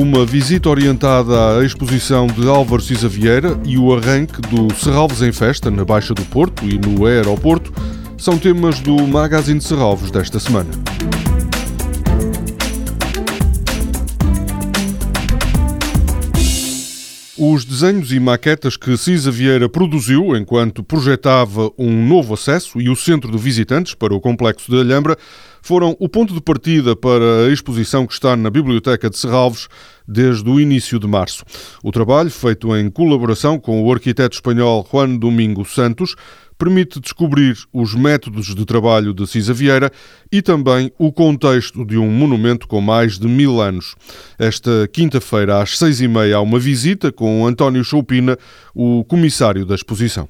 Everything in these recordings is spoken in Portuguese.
uma visita orientada à exposição de Álvaro Cisa Vieira e o arranque do Serralves em Festa na Baixa do Porto e no aeroporto são temas do Magazine de Serralves desta semana. Os desenhos e maquetas que Cisa Vieira produziu enquanto projetava um novo acesso e o centro de visitantes para o complexo de Alhambra foram o ponto de partida para a exposição que está na Biblioteca de Serralves desde o início de março. O trabalho, feito em colaboração com o arquiteto espanhol Juan Domingo Santos, permite descobrir os métodos de trabalho de Cisa Vieira e também o contexto de um monumento com mais de mil anos. Esta quinta-feira, às seis e meia, há uma visita com António Choupina, o comissário da exposição.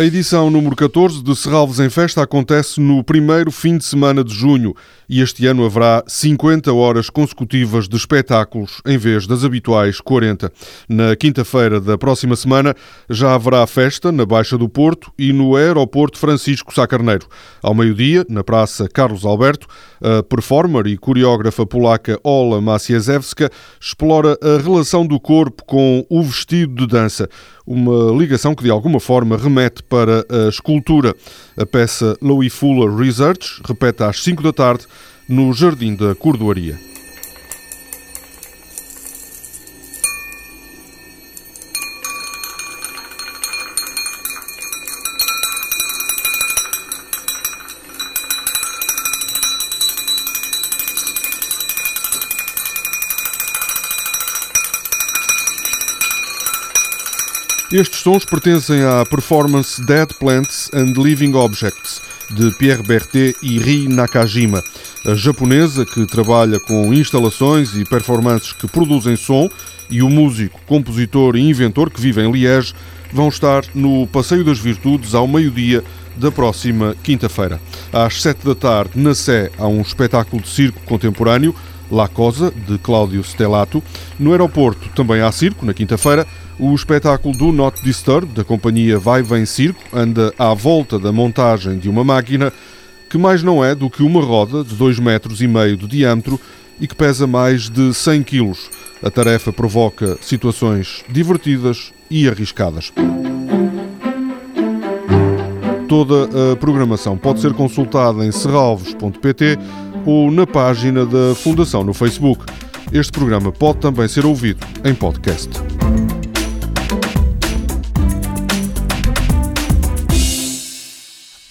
A edição número 14 de Serralves em Festa acontece no primeiro fim de semana de junho e este ano haverá 50 horas consecutivas de espetáculos em vez das habituais 40. Na quinta-feira da próxima semana já haverá festa na Baixa do Porto e no Aeroporto Francisco Sá Carneiro. Ao meio-dia, na Praça Carlos Alberto, a performer e coreógrafa polaca Ola Maciejewska explora a relação do corpo com o vestido de dança uma ligação que de alguma forma remete para a escultura. A peça Louis Fuller Research repete às 5 da tarde no Jardim da Cordoaria. Estes sons pertencem à performance Dead Plants and Living Objects de Pierre Berthet e Ri Nakajima, a japonesa que trabalha com instalações e performances que produzem som, e o músico, compositor e inventor que vive em Liège vão estar no Passeio das Virtudes ao meio-dia da próxima quinta-feira. Às sete da tarde, na Sé, há um espetáculo de circo contemporâneo, La Cosa, de Cláudio Stellato. No aeroporto também há circo, na quinta-feira, o espetáculo do Not Disturb, da companhia Vai Vem Circo, anda à volta da montagem de uma máquina que mais não é do que uma roda de 2 metros e meio de diâmetro e que pesa mais de 100 quilos. A tarefa provoca situações divertidas e arriscadas. Toda a programação pode ser consultada em serralves.pt ou na página da Fundação no Facebook. Este programa pode também ser ouvido em podcast.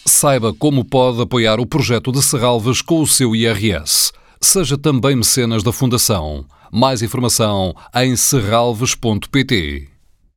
Saiba como pode apoiar o projeto de Serralves com o seu IRS. Seja também mecenas da Fundação. Mais informação em serralves.pt.